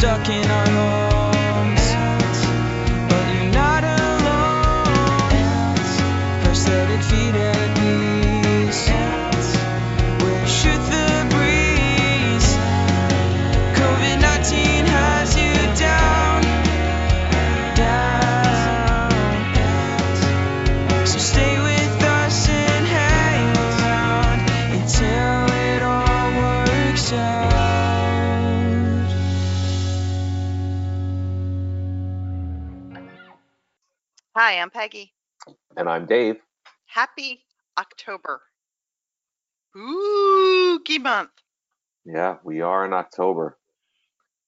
stuck in our homes. Hi, I'm Peggy. And I'm Dave. Happy October. Spooky month. Yeah, we are in October.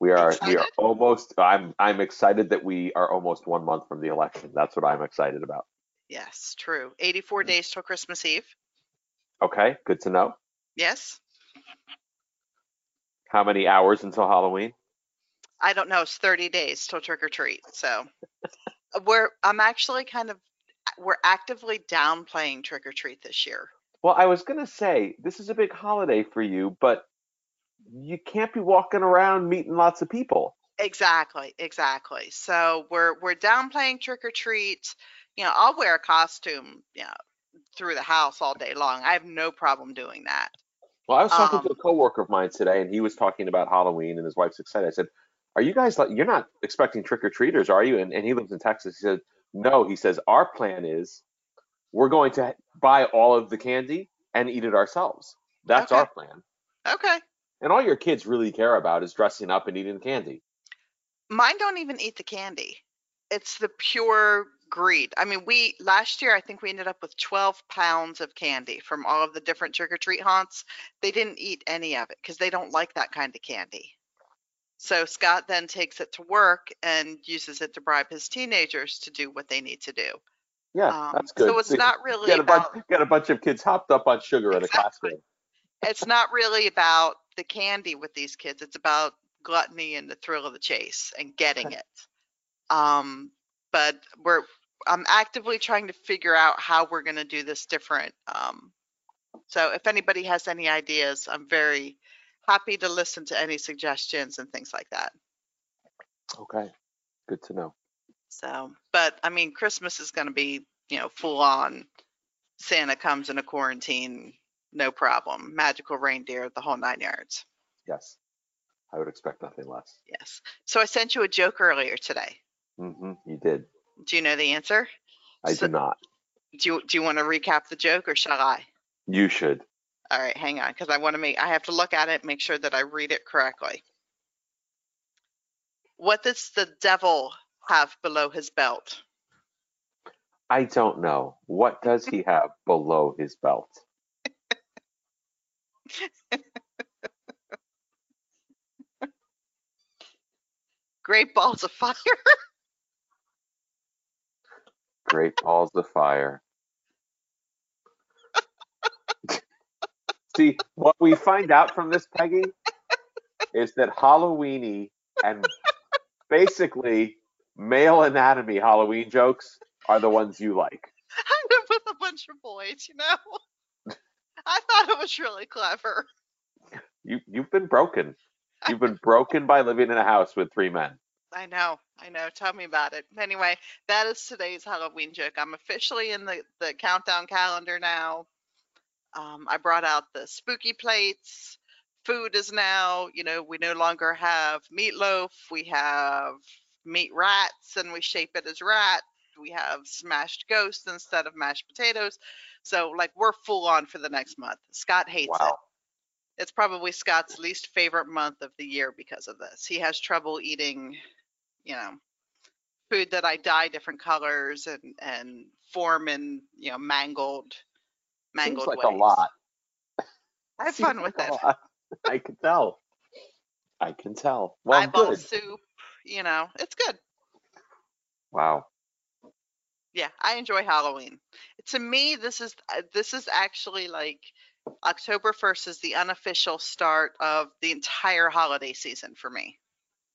We are we are almost I'm I'm excited that we are almost one month from the election. That's what I'm excited about. Yes, true. 84 mm. days till Christmas Eve. Okay, good to know. Yes. How many hours until Halloween? I don't know. It's 30 days till trick or treat. So we're, I'm actually kind of, we're actively downplaying trick or treat this year. Well, I was gonna say this is a big holiday for you, but you can't be walking around meeting lots of people. Exactly, exactly. So we're we're downplaying trick or treat. You know, I'll wear a costume, you know, through the house all day long. I have no problem doing that. Well, I was talking to Um, a coworker of mine today, and he was talking about Halloween, and his wife's excited. I said, "Are you guys like you're not expecting trick or treaters, are you?" And, and he lives in Texas. He said, "No." He says, "Our plan is we're going to buy all of the candy and eat it ourselves. That's Okay. our plan." Okay. And all your kids really care about is dressing up and eating candy. Mine don't even eat the candy. It's the pure greed. I mean, we last year I think we ended up with 12 pounds of candy from all of the different trick or treat haunts. They didn't eat any of it because they don't like that kind of candy. So Scott then takes it to work and uses it to bribe his teenagers to do what they need to do. Yeah, Um, that's good. So it's not really get a bunch, about get a bunch of kids hopped up on sugar in a classroom. it's not really about the candy with these kids. It's about gluttony and the thrill of the chase and getting it. Um, but we're I'm actively trying to figure out how we're going to do this different. Um, so if anybody has any ideas, I'm very happy to listen to any suggestions and things like that. Okay, good to know. So, but I mean, Christmas is going to be, you know, full on. Santa comes in a quarantine, no problem. Magical reindeer, the whole nine yards. Yes, I would expect nothing less. Yes. So I sent you a joke earlier today. Mm-hmm. you did. Do you know the answer? I So- did not. Do you, do you want to recap the joke or shall I? You should. All right, hang on, because I want to make, I have to look at it, make sure that I read it correctly. What does the devil have below his belt? I don't know. What does he have below his belt? Great balls of fire. Great balls of fire. See, what we find out from this, Peggy, is that Halloweeny and basically male anatomy Halloween jokes are the ones you like. I live with a bunch of boys, you know? I thought it was really clever. You you've been broken. You've been broken by living in a house with three men. I know, I know. Tell me about it. Anyway, that is today's Halloween joke. I'm officially in the, the countdown calendar now. Um, I brought out the spooky plates. Food is now, you know, we no longer have meatloaf. We have meat rats and we shape it as rat. We have smashed ghosts instead of mashed potatoes. So, like, we're full on for the next month. Scott hates it. It's probably Scott's least favorite month of the year because of this. He has trouble eating, you know, food that I dye different colors and and form and you know, mangled mangled Seems like ways. a lot. I have Seems fun with like it. I can tell. I can tell. Well, Eyeball good. soup, you know, it's good. Wow. Yeah, I enjoy Halloween. To me, this is uh, this is actually like October 1st is the unofficial start of the entire holiday season for me.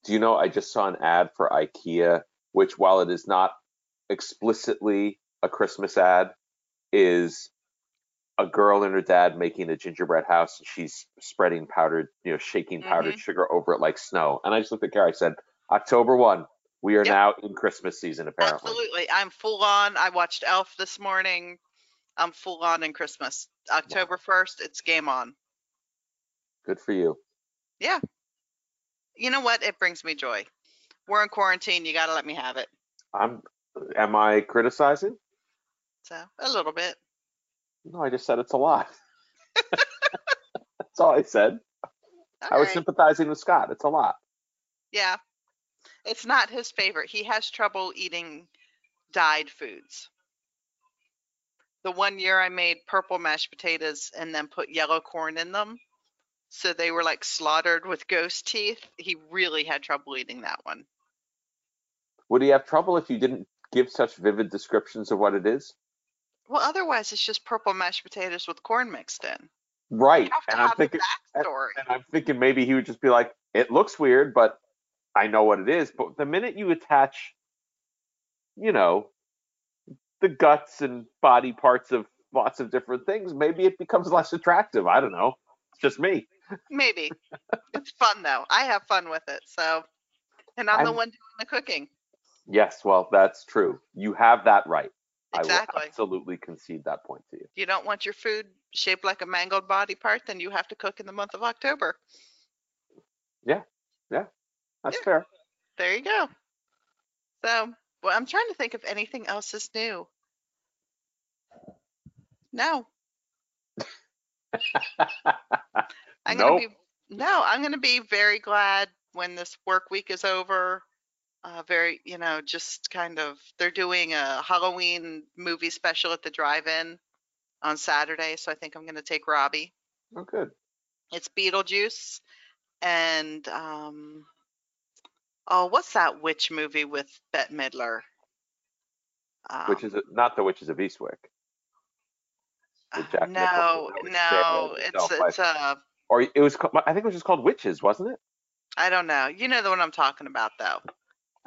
Do you know I just saw an ad for IKEA, which while it is not explicitly a Christmas ad, is a girl and her dad making a gingerbread house. And she's spreading powdered, you know, shaking powdered Mm-hmm. sugar over it like snow. And I just looked at Carrie. I said, October one. We are Yep. now in Christmas season, apparently. Absolutely. I'm full on. I watched Elf this morning. I'm full on in Christmas. October 1st, it's game on. Good for you. Yeah. You know what? It brings me joy. We're in quarantine. You got to let me have it. I'm. Am I criticizing? So, a little bit. No, I just said it's a lot. That's all I said. All I was right. sympathizing with Scott. It's a lot. Yeah. It's not his favorite. He has trouble eating dyed foods. The one year I made purple mashed potatoes and then put yellow corn in them. So they were like slaughtered with ghost teeth. He really had trouble eating that one. Would he have trouble if you didn't give such vivid descriptions of what it is? Well, otherwise it's just purple mashed potatoes with corn mixed in. Right. You have to And I'm thinking, and I'm thinking maybe he would just be like, "It looks weird, but I know what it is." But the minute you attach, you know, the guts and body parts of lots of different things, maybe it becomes less attractive. I don't know. It's just me. Maybe. it's fun though. I have fun with it. So, and I'm, the I'm- one doing the cooking. Yes, well, that's true. You have that right. I will absolutely concede that point to you. you don't want your food shaped like a mangled body part, then you have to cook in the month of October. Yeah, yeah, that's Yeah. fair. There you go. So, well, I'm trying to think if anything else is new. No, I'm Nope. gonna be no, I'm gonna be very glad when this work week is over. Uh, very, you know, just kind of they're doing a Halloween movie special at the drive-in on Saturday, so I think I'm gonna take Robbie. Oh, good. It's Beetlejuice and um oh, what's that witch movie with Bette Midler? Um, Which is a, not the Witches of Eastwick, uh, no, no, it's it's uh or it was. I think it was just called Witches, wasn't it? I don't know. You know the one I'm talking about though.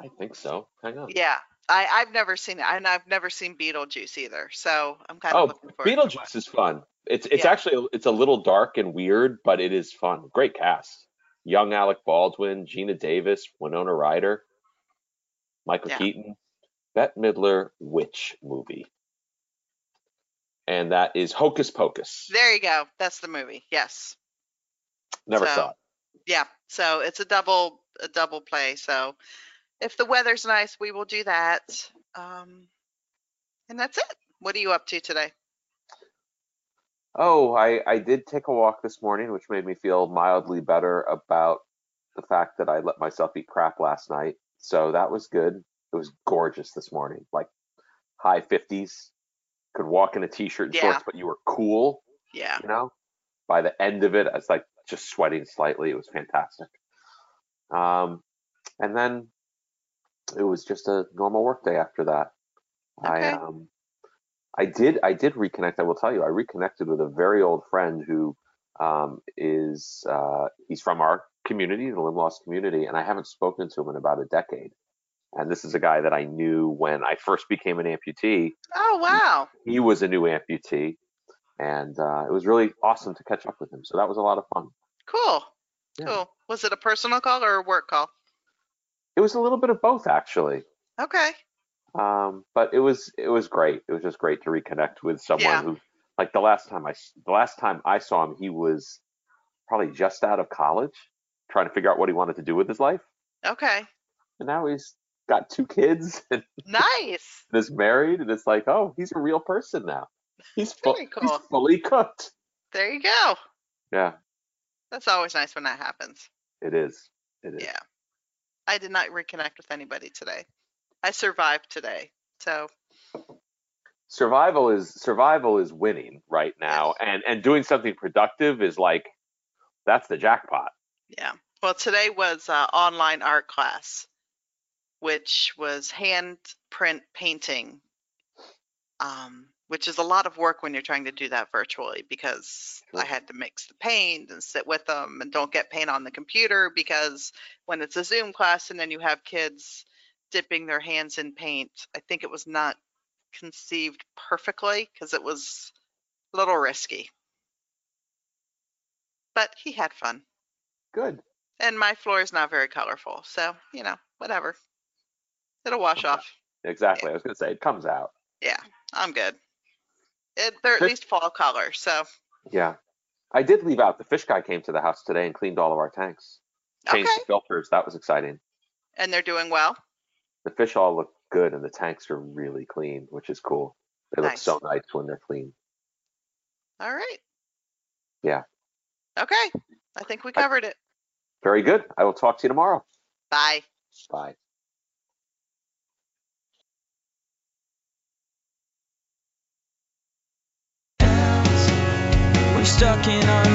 I think so. Hang on. Yeah. I, I've never seen it, and I've never seen Beetlejuice either. So I'm kind Oh, of looking forward. Beetlejuice is fun. It's it's Yeah. actually it's a little dark and weird, but it is fun. Great cast. Young Alec Baldwin, Geena Davis, Winona Ryder, Michael Yeah. Keaton, Bette Midler witch movie. And that is Hocus Pocus. There you go. That's the movie. Yes. Never so- saw it. Yeah. So it's a double a double play. So if the weather's nice, we will do that. Um, and that's it. What are you up to today? Oh, I, I did take a walk this morning, which made me feel mildly better about the fact that I let myself eat crap last night. So that was good. It was gorgeous this morning, like high 50s. Could walk in a t-shirt and Yeah. shorts, but you were cool, Yeah. you know? By the end of it, I was like just sweating slightly. It was fantastic. Um, and then it was just a normal work day after that. I um I did I did reconnect. I will tell you, I reconnected with a very old friend who um, is uh, he's from our community, the limb loss community, and I haven't spoken to him in about a decade. And this is a guy that I knew when I first became an amputee. Oh wow. He was a new amputee, and uh, it was really awesome to catch up with him. So that was a lot of fun. Cool. Yeah. Cool. Was it a personal call or a work call? It was a little bit of both, actually. Okay. um, but it was it was great. It was just great to reconnect with someone Yeah. who, like the last time I the last time I saw him, he was probably just out of college, trying to figure out what he wanted to do with his life, Okay. and now he's got two kids and Nice. And is married, and it's like, oh, he's a real person now. He's, fu- Very he's fully cooked. There you go. Yeah, That's always nice when that happens. it is. It is. Yeah. I did not reconnect with anybody today. I survived today. So Survival is survival is winning right now, and and doing something productive is like that's the jackpot. Yeah. Well, today was uh, online art class, which was hand print painting, um, which is a lot of work when you're trying to do that virtually because I had to mix the paint and sit with them and don't get paint on the computer because when it's a Zoom class and then you have kids dipping their hands in paint, I think it was not conceived perfectly because it was A little risky. But he had fun. Good. And my floor is not very colorful. So, you know, whatever. It'll wash Okay. off. Exactly. I was gonna say it comes out. Yeah, I'm good. It, they're at least fall color. So, Yeah. I did leave out the fish guy came to the house today and cleaned all of our tanks. Changed okay. the filters. That was exciting. And they're doing well. The fish all look good and the tanks are really clean, which is cool. They look so nice when they're clean. All right. Yeah. Okay. I think we I- covered it. Very good. I will talk to you tomorrow. Bye. Bye. Stuck in our.